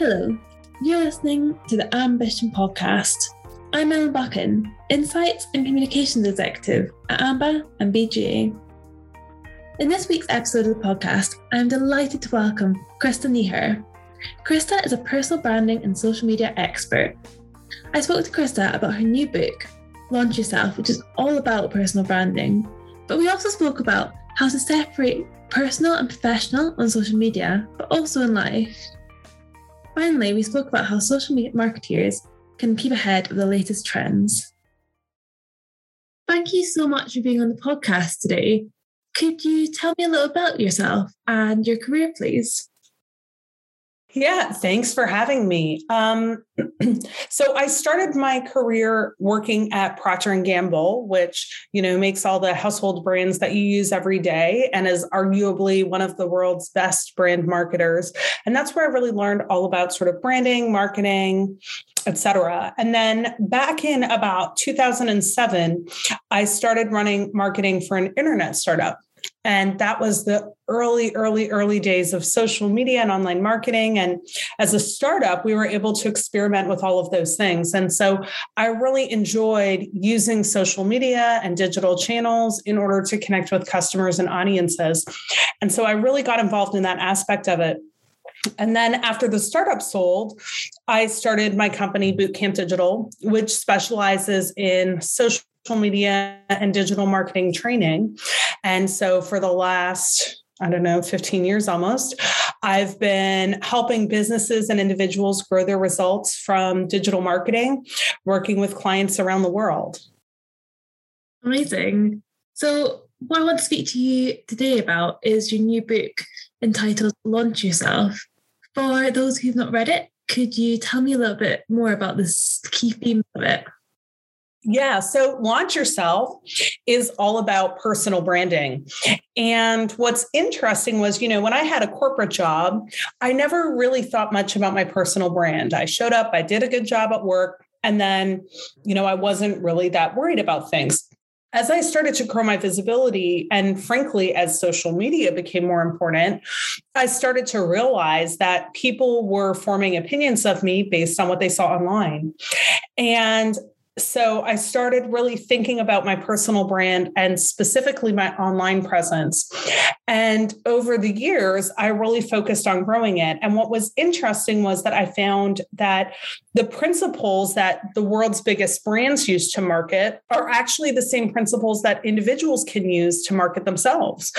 Hello, you're listening to the Ambition Podcast. I'm Ellen Buchan, Insights and Communications Executive at AMBA and BGA. In this week's episode of the podcast, I'm delighted to welcome Krista Neher. Krista is a personal branding and social media expert. I spoke to Krista about her new book, Launch Yourself, which is all about personal branding. But we also spoke about how to separate personal and professional on social media, but also in life. Finally, we spoke about how social media marketeers can keep ahead of the latest trends. Thank you so much for being on the podcast today. Could you tell me a little about yourself and your career, please? Yeah, thanks for having me. Um, so I started my career working at Procter and Gamble, which you know makes all the household brands that you use every day, and is arguably one of the world's best brand marketers. And that's where I really learned all about sort of branding, marketing, etc. And then back in about 2007, I started running marketing for an internet startup. And that was the early, early, early days of social media and online marketing. And as a startup, we were able to experiment with all of those things. And so I really enjoyed using social media and digital channels in order to connect with customers and audiences. And so I really got involved in that aspect of it. And then after the startup sold, I started my company, Bootcamp Digital, which specializes in social media and digital marketing training. And so for the last I don't know, 15 years almost. I've been helping businesses and individuals grow their results from digital marketing, working with clients around the world. Amazing. So, what I want to speak to you today about is your new book entitled Launch Yourself. For those who've not read it, could you tell me a little bit more about this key theme of it? Yeah. So launch yourself is all about personal branding. And what's interesting was, you know, when I had a corporate job, I never really thought much about my personal brand. I showed up, I did a good job at work, and then, you know, I wasn't really that worried about things. As I started to grow my visibility, and frankly, as social media became more important, I started to realize that people were forming opinions of me based on what they saw online. And so I started really thinking about my personal brand and specifically my online presence. And over the years, I really focused on growing it. And what was interesting was that I found that the principles that the world's biggest brands use to market are actually the same principles that individuals can use to market themselves.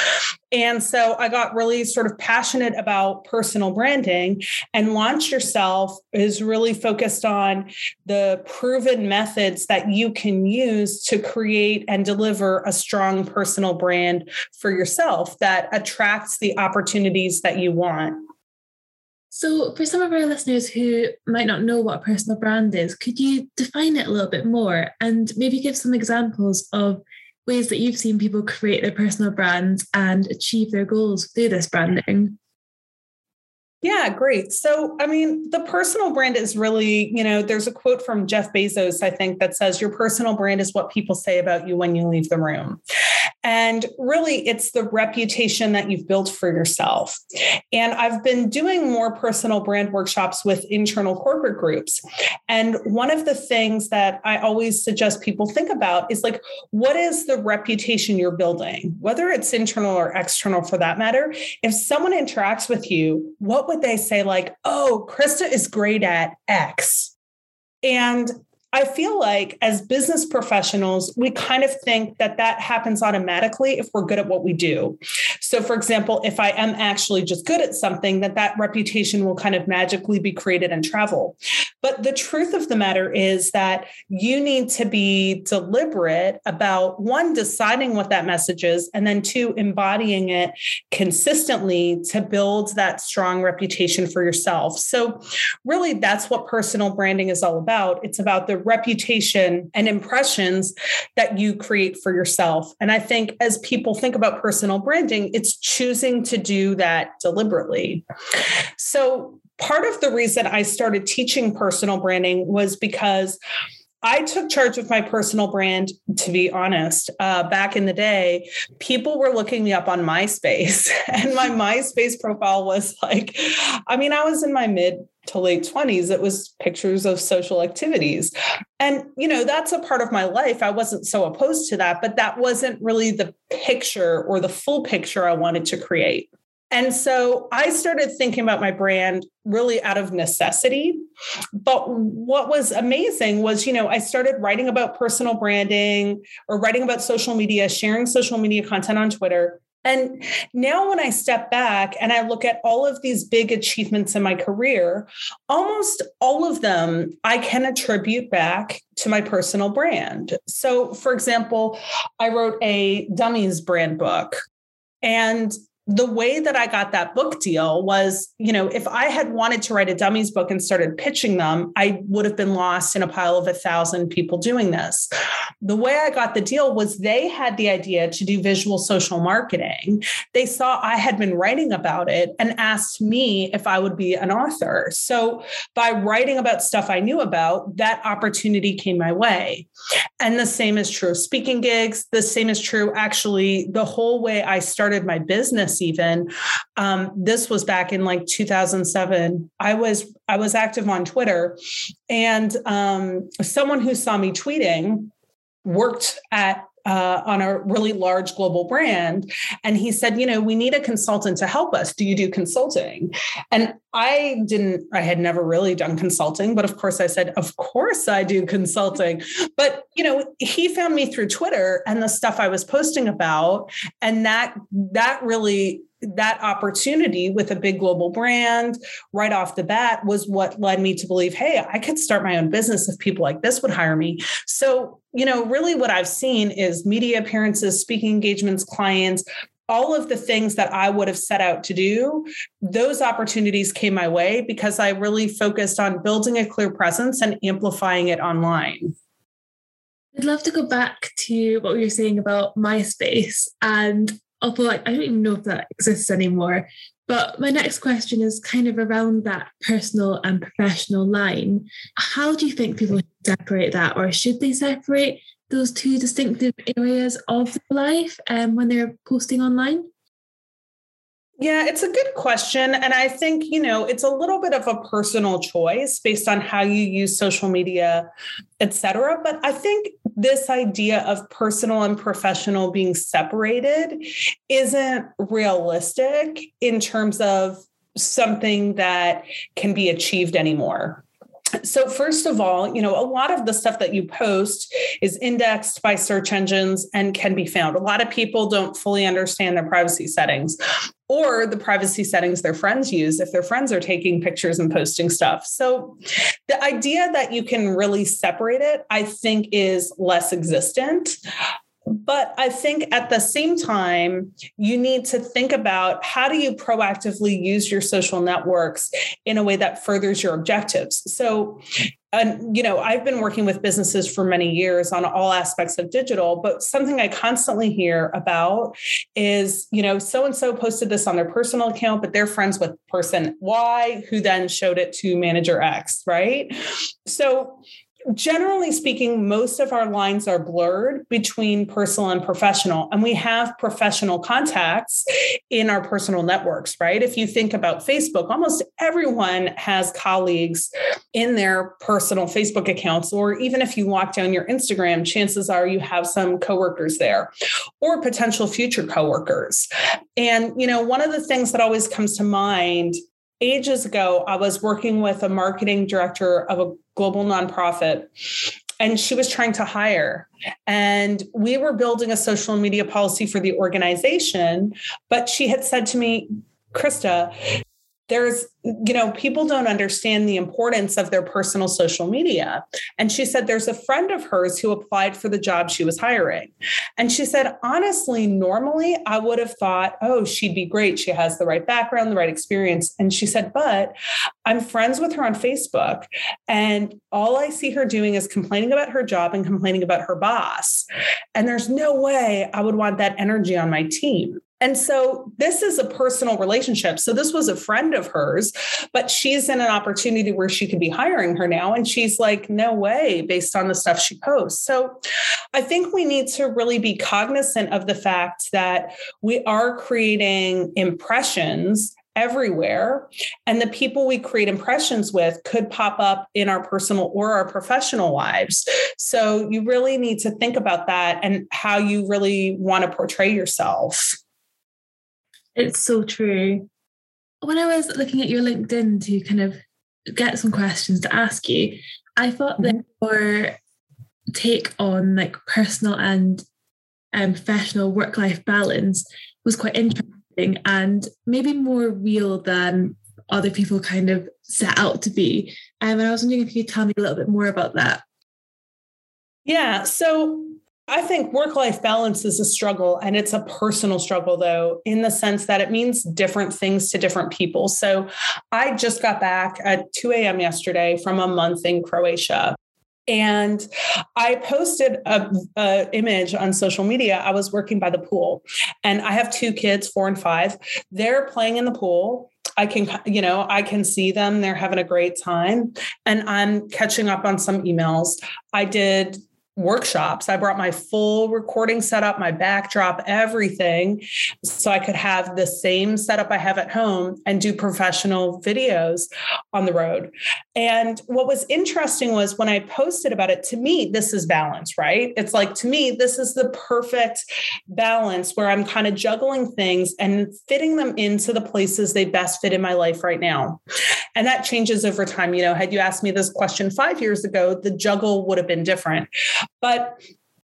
And so I got really sort of passionate about personal branding, and Launch Yourself is really focused on the proven methods that you can use to create and deliver a strong personal brand for yourself that attracts the opportunities that you want. So, for some of our listeners who might not know what a personal brand is, could you define it a little bit more and maybe give some examples of ways that you've seen people create their personal brands and achieve their goals through this branding? Yeah, great. So, I mean, the personal brand is really, you know, there's a quote from Jeff Bezos, I think, that says, Your personal brand is what people say about you when you leave the room. And really, it's the reputation that you've built for yourself. And I've been doing more personal brand workshops with internal corporate groups. And one of the things that I always suggest people think about is like, what is the reputation you're building, whether it's internal or external for that matter? If someone interacts with you, what would they say, like, oh, Krista is great at X? And I feel like as business professionals, we kind of think that that happens automatically if we're good at what we do. So, for example, if I am actually just good at something, that that reputation will kind of magically be created and travel. But the truth of the matter is that you need to be deliberate about one, deciding what that message is, and then two, embodying it consistently to build that strong reputation for yourself. So, really, that's what personal branding is all about. It's about the reputation and impressions that you create for yourself. And I think as people think about personal branding, it's choosing to do that deliberately. So, part of the reason I started teaching personal branding was because I took charge of my personal brand, to be honest. Uh, back in the day, people were looking me up on MySpace, and my MySpace profile was like, I mean, I was in my mid to late 20s. It was pictures of social activities. And, you know, that's a part of my life. I wasn't so opposed to that, but that wasn't really the picture or the full picture I wanted to create. And so I started thinking about my brand really out of necessity. But what was amazing was, you know, I started writing about personal branding or writing about social media, sharing social media content on Twitter. And now, when I step back and I look at all of these big achievements in my career, almost all of them I can attribute back to my personal brand. So, for example, I wrote a dummies brand book. And the way that I got that book deal was, you know, if I had wanted to write a dummies book and started pitching them, I would have been lost in a pile of a thousand people doing this. The way I got the deal was they had the idea to do visual social marketing. They saw I had been writing about it and asked me if I would be an author. So by writing about stuff I knew about, that opportunity came my way. And the same is true of speaking gigs. The same is true, actually, the whole way I started my business business even. Um, this was back in like 2007 i was i was active on twitter and um, someone who saw me tweeting worked at uh, on a really large global brand. And he said, you know, we need a consultant to help us. Do you do consulting? And I didn't, I had never really done consulting, but of course I said, of course I do consulting. But, you know, he found me through Twitter and the stuff I was posting about. And that, that really that opportunity with a big global brand right off the bat was what led me to believe hey i could start my own business if people like this would hire me so you know really what i've seen is media appearances speaking engagements clients all of the things that I would have set out to do, those opportunities came my way because I really focused on building a clear presence and amplifying it online. I'd love to go back to what we were saying about MySpace and although I, I don't even know if that exists anymore. But my next question is kind of around that personal and professional line. How do you think people separate that, or should they separate those two distinctive areas of life um, when they're posting online? Yeah, it's a good question. And I think, you know, it's a little bit of a personal choice based on how you use social media, et cetera. But I think this idea of personal and professional being separated isn't realistic in terms of something that can be achieved anymore. So, first of all, you know, a lot of the stuff that you post is indexed by search engines and can be found. A lot of people don't fully understand their privacy settings or the privacy settings their friends use if their friends are taking pictures and posting stuff. So, the idea that you can really separate it, I think, is less existent. But I think at the same time, you need to think about how do you proactively use your social networks in a way that furthers your objectives. So, and you know i've been working with businesses for many years on all aspects of digital but something i constantly hear about is you know so and so posted this on their personal account but they're friends with person y who then showed it to manager x right so generally speaking, most of our lines are blurred between personal and professional. And we have professional contacts in our personal networks, right? If you think about Facebook, almost everyone has colleagues in their personal Facebook accounts. Or even if you walk down your Instagram, chances are you have some coworkers there or potential future coworkers. And, you know, one of the things that always comes to mind ages ago, I was working with a marketing director of a global nonprofit and she was trying to hire. And we were building a social media policy for the organization but she had said to me krista there's you know people don't understand the importance of their personal social media. And she said there's a friend of hers who applied for the job she was hiring. And she said honestly normally i would have thought oh she'd be great. She has the right background the right experience. And she said but i'm friends with her on facebook and all i see her doing is complaining about her job and complaining about her boss. And there's no way i would want that energy on my team And so this is a personal relationship. So this was a friend of hers, but she's in an opportunity where she could be hiring her now. And she's like, no way, based on the stuff she posts. So I think we need to really be cognizant of the fact that we are creating impressions everywhere. And the people we create impressions with could pop up in our personal or our professional lives. So you really need to think about that and how you really want to portray yourself. It's so true. When I was looking at your LinkedIn to kind of get some questions to ask you, I thought that mm-hmm. your take on like personal and um, professional work life balance was quite interesting and maybe more real than other people kind of set out to be. Um, and I was wondering if you could tell me a little bit more about that. Yeah. So I think work life balance is a struggle, and it's a personal struggle, though, in the sense that it means different things to different people. So I just got back at 2 a.m. yesterday from a month in Croatia. And I posted a, a, image on social media. I was working by the pool, and I have two kids, four and five. They're playing in the pool. I can, you know, I can see them. They're having a great time, and I'm catching up on some emails. I did workshops. I brought my full recording setup, my backdrop, everything, so I could have the same setup I have at home and do professional videos on the road. And what was interesting was when I posted about it, to me, this is balance, right? It's like, to me, this is the perfect balance where I'm kind of juggling things and fitting them into the places they best fit in my life right now. And that changes over time. You know, had you asked me this question five years ago, the juggle would have been different. But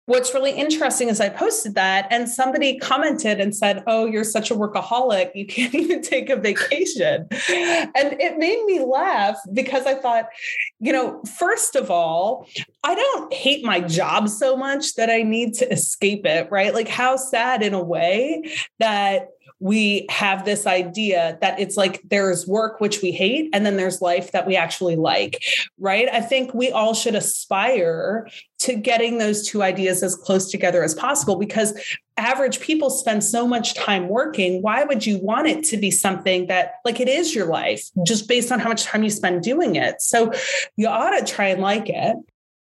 what's really interesting is I posted that and somebody commented and said, Oh, you're such a workaholic. You can't even take a vacation. and it made me laugh because I thought, you know, first of all, I don't hate my job so much that I need to escape it, right? Like, how sad in a way that we have this idea that it's like there's work which we hate and then there's life that we actually like right? I think we all should aspire to getting those two ideas as close together as possible because average people spend so much time working. Why would you want it to be something that like it is your life just based on how much time you spend doing it? So you ought to try and like it.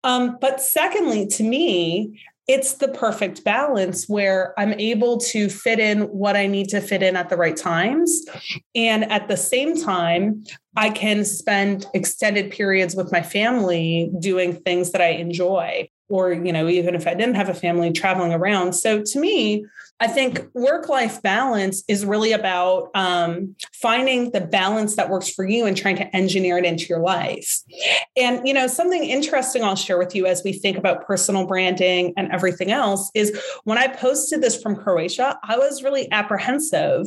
Um, but secondly, to me, it's the perfect balance where I'm able to fit in what I need to fit in at the right times. And at the same time, I can spend extended periods with my family doing things that I enjoy or you know even if i didn't have a family traveling around. So to me i think work life balance is really about um, finding the balance that works for you and trying to engineer it into your life. And you know something interesting i'll share with you as we think about personal branding and everything else is when i posted this from croatia i was really apprehensive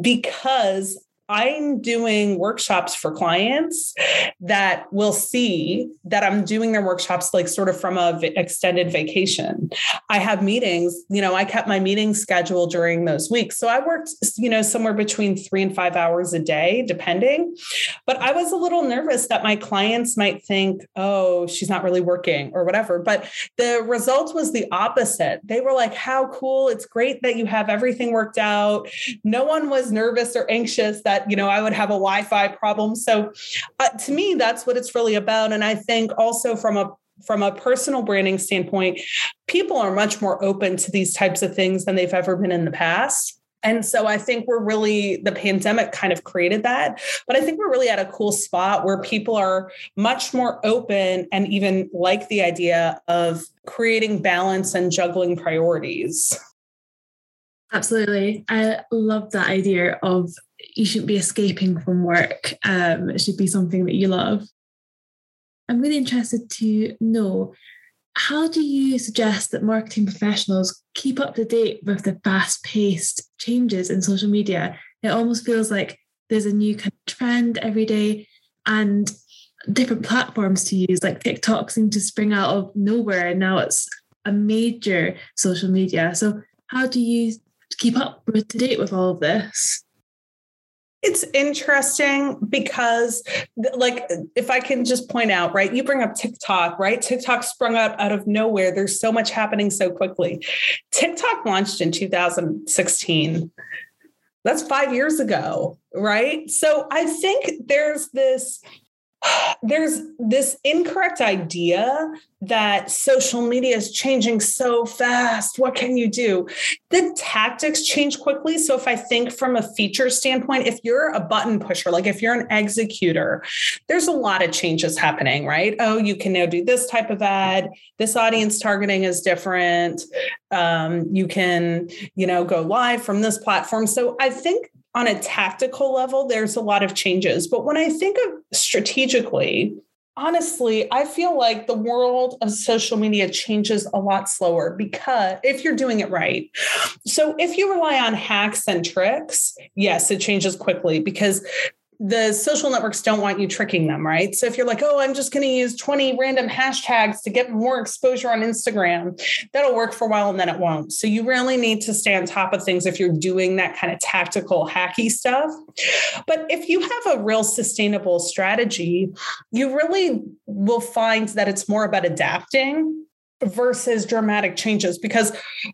because I'm doing workshops for clients that will see that I'm doing their workshops like sort of from a v- extended vacation. I have meetings, you know, I kept my meeting schedule during those weeks. So I worked, you know, somewhere between three and five hours a day, depending. But I was a little nervous that my clients might think, oh, she's not really working or whatever. But the result was the opposite. They were like, how cool. It's great that you have everything worked out. No one was nervous or anxious that you know I would have a Wi-Fi problem. So uh, to me, that's what it's really about. And I think also from a from a personal branding standpoint, people are much more open to these types of things than they've ever been in the past. And so I think we're really, the pandemic kind of created that. But I think we're really at a cool spot where people are much more open and even like the idea of creating balance and juggling priorities. Absolutely. I love that idea of you shouldn't be escaping from work. Um, it should be something that you love. I'm really interested to know how do you suggest that marketing professionals keep up to date with the fast paced changes in social media? It almost feels like there's a new kind of trend every day and different platforms to use, like TikTok seem to spring out of nowhere. And now it's a major social media. So, how do you keep up to date with all of this? It's interesting because like if i can just point out right you bring up tiktok right? Tiktok sprung up out of nowhere. There's so much happening so quickly. Tiktok launched in 2016 that's five years ago right? So i think there's this there's this incorrect idea that social media is changing so fast. What can you do? The tactics change quickly. So, if I think from a feature standpoint, if you're a button pusher, like if you're an executor, there's a lot of changes happening, right? Oh, you can now do this type of ad. This audience targeting is different. Um, you can, you know, go live from this platform. So, I think on a tactical level, there's a lot of changes. But when I think of strategically, honestly, I feel like the world of social media changes a lot slower because if you're doing it right. So if you rely on hacks and tricks, yes, it changes quickly because the social networks don't want you tricking them, right? So if you're like, oh, I'm just going to use 20 random hashtags to get more exposure on Instagram, that'll work for a while and then it won't. So you really need to stay on top of things if you're doing that kind of tactical, hacky stuff. But if you have a real sustainable strategy, you really will find that it's more about adapting versus dramatic changes because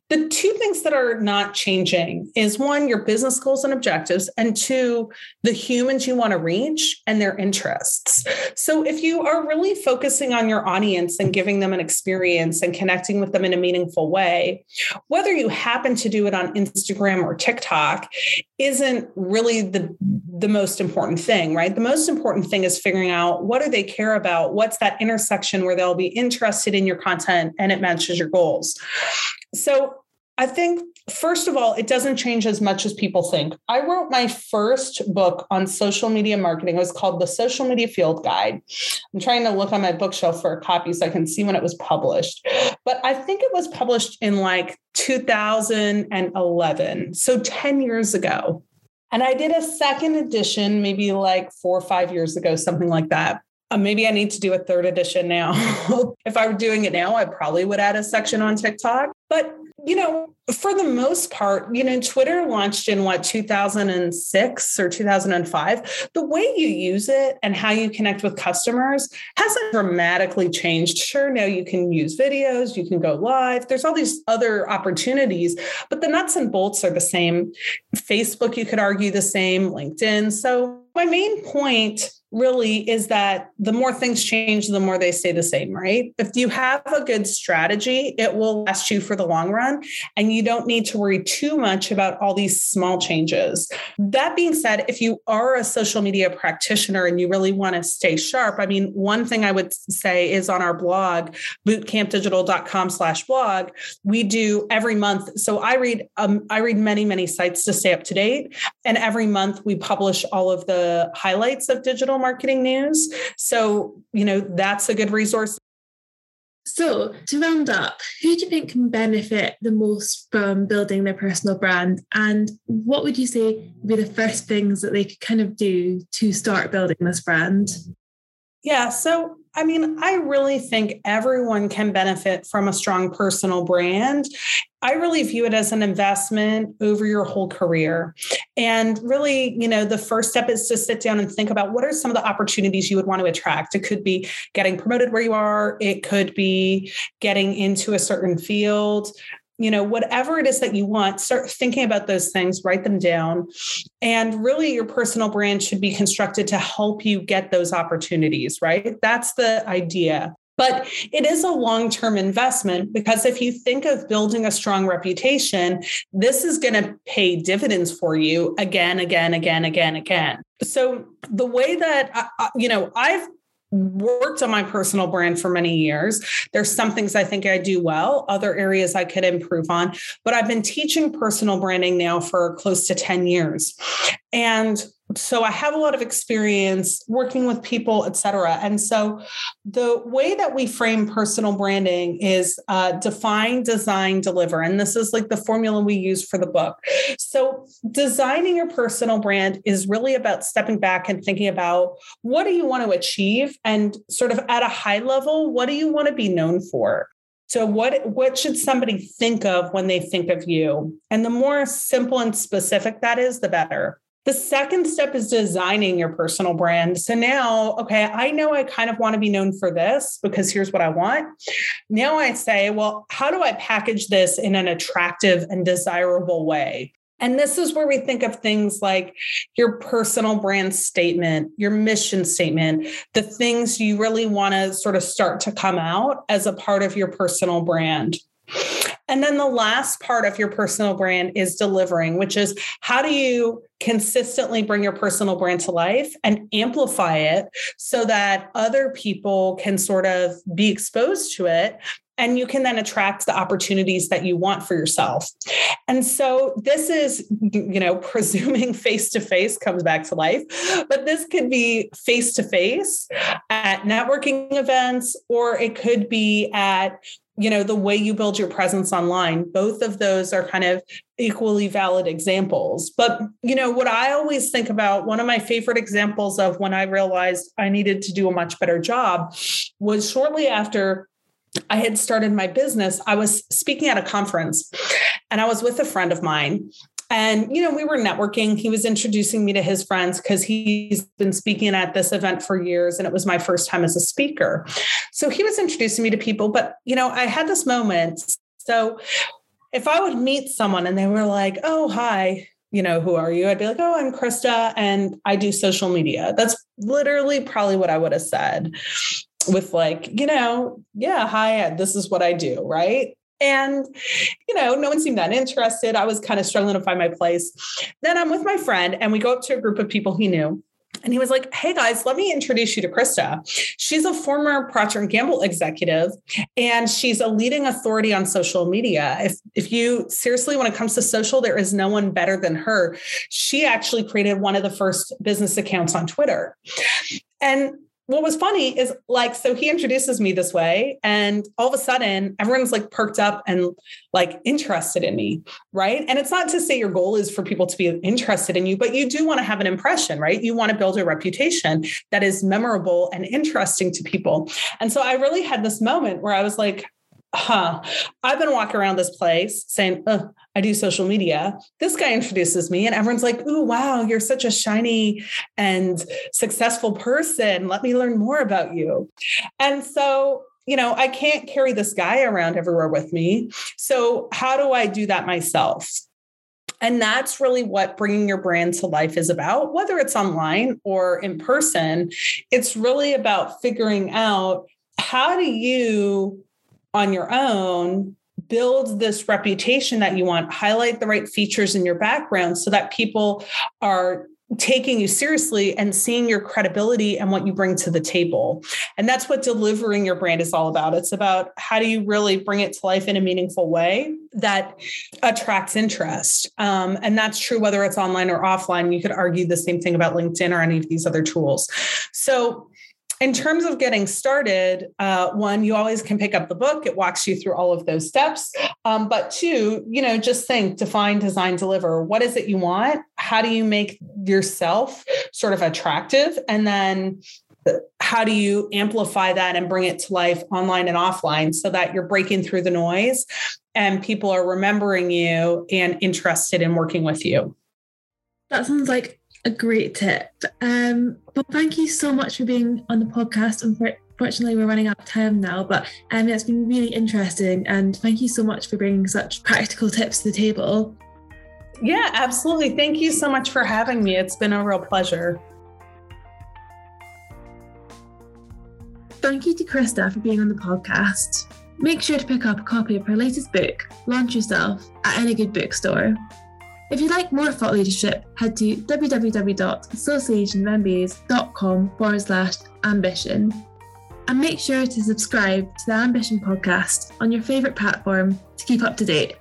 the two things that are not changing is one your business goals and objectives and two the humans you want to reach and their interests. So if you are really focusing on your audience and giving them an experience and connecting with them in a meaningful way whether you happen to do it on Instagram or TikTok isn't really the the most important thing right the most important thing is figuring out what do they care about what's that intersection where they'll be interested in your content and it matches your goals. So I think, first of all, it doesn't change as much as people think. I wrote my first book on social media marketing. It was called The Social Media Field Guide. I'm trying to look on my bookshelf for a copy so I can see when it was published. But I think it was published in like 2011, so 10 years ago. And I did a second edition, maybe like four or five years ago, something like that. Uh, maybe I need to do a third edition now. if I were doing it now, I probably would add a section on TikTok. But, you know, for the most part, you know, Twitter launched in what, 2006 or 2005. The way you use it and how you connect with customers hasn't dramatically changed. Sure, now you can use videos, you can go live, there's all these other opportunities, but the nuts and bolts are the same. Facebook, you could argue the same, LinkedIn. So, my main point really is that the more things change, the more they stay the same, right? If you have a good strategy, it will last you for the long run. And you don't need to worry too much about all these small changes. That being said, if you are a social media practitioner and you really want to stay sharp, I mean, one thing I would say is on our blog, bootcampdigital.com slash blog, we do every month. So I read, um, I read many, many sites to stay up to date. And every month we publish all of the highlights of digital marketing news. So, you know, that's a good resource. So, to round up, who do you think can benefit the most from building their personal brand? And what would you say would be the first things that they could kind of do to start building this brand? Yeah. So, I mean, I really think everyone can benefit from a strong personal brand. I really view it as an investment over your whole career. And really, you know, the first step is to sit down and think about what are some of the opportunities you would want to attract. It could be getting promoted where you are, it could be getting into a certain field, you know, whatever it is that you want, start thinking about those things, write them down. And really, your personal brand should be constructed to help you get those opportunities, right? That's the idea. But it is a long term investment because if you think of building a strong reputation, this is going to pay dividends for you again, again, again, again, again. So the way that, I, you know, I've worked on my personal brand for many years. There's some things I think I do well, other areas I could improve on, but I've been teaching personal branding now for close to 10 years. And so I have a lot of experience working with people, et cetera. And so the way that we frame personal branding is uh, define, design, deliver. And this is like the formula we use for the book. So designing your personal brand is really about stepping back and thinking about what do you want to achieve and sort of at a high level, what do you want to be known for? So what what should somebody think of when they think of you? And the more simple and specific that is, the better The second step is designing your personal brand. So now, okay, I know I kind of want to be known for this because here's what I want. Now I say, well, how do I package this in an attractive and desirable way? And this is where we think of things like your personal brand statement, your mission statement, the things you really want to sort of start to come out as a part of your personal brand. And then the last part of your personal brand is delivering, which is how do you consistently bring your personal brand to life and amplify it so that other people can sort of be exposed to it and you can then attract the opportunities that you want for yourself. And so this is, you know, presuming face to face comes back to life, but this could be face to face at networking events, or it could be at you know the way you build your presence online both of those are kind of equally valid examples but you know what i always think about one of my favorite examples of when i realized i needed to do a much better job was shortly after I had started my business, I was speaking at a conference and I was with a friend of mine. And, you know, we were networking. He was introducing me to his friends because he's been speaking at this event for years and it was my first time as a speaker. So he was introducing me to people. But, you know, I had this moment. So if I would meet someone and they were like, oh, hi, you know, who are you? I'd be like, oh, I'm Krista and I do social media. That's literally probably what I would have said with like, you know, yeah, hi, this is what I do, right? And, you know, no one seemed that interested. I was kind of struggling to find my place. Then I'm with my friend and we go up to a group of people he knew. And he was like, "Hey guys, let me introduce you to Krista. She's a former Procter and Gamble executive, and she's a leading authority on social media. If if you seriously, when it comes to social, there is no one better than her. She actually created one of the first business accounts on Twitter, and what was funny is like so he introduces me this way and all of a sudden everyone's like perked up and like interested in me right? And it's not to say your goal is for people to be interested in you but you do want to have an impression right? You want to build a reputation that is memorable and interesting to people. And so i really had this moment where i was like huh, I've been walking around this place saying, I do social media. This guy introduces me, and everyone's like, oh, wow, you're such a shiny and successful person. Let me learn more about you. And so, you know, I can't carry this guy around everywhere with me. So, how do I do that myself? And that's really what bringing your brand to life is about, whether it's online or in person. It's really about figuring out how do you on your own build this reputation that you want highlight the right features in your background so that people are taking you seriously and seeing your credibility and what you bring to the table. And that's what delivering your brand is all about. It's about how do you really bring it to life in a meaningful way that attracts interest. Um, and that's true whether it's online or offline. You could argue the same thing about LinkedIn or any of these other tools. So in terms of getting started, uh, one, you always can pick up the book. It walks you through all of those steps. Um, but two, you know, just think, define, design, deliver. What is it you want? How do you make yourself sort of attractive? And then how do you amplify that and bring it to life online and offline so that you're breaking through the noise and people are remembering you and interested in working with you? That sounds like a great tip. Um, but thank you so much for being on the podcast. Unfortunately, we're running out of time now, but um, it's been really interesting. And thank you so much for bringing such practical tips to the table. Yeah, absolutely. Thank you so much for having me. It's been a real pleasure. Thank you to Krista for being on the podcast. Make sure to pick up a copy of her latest book, Launch Yourself, at any good bookstore. If you'd like more thought leadership, head to www.associationofmbas.com forward slash ambition. And make sure to subscribe to the Ambition podcast on your favourite platform to keep up to date.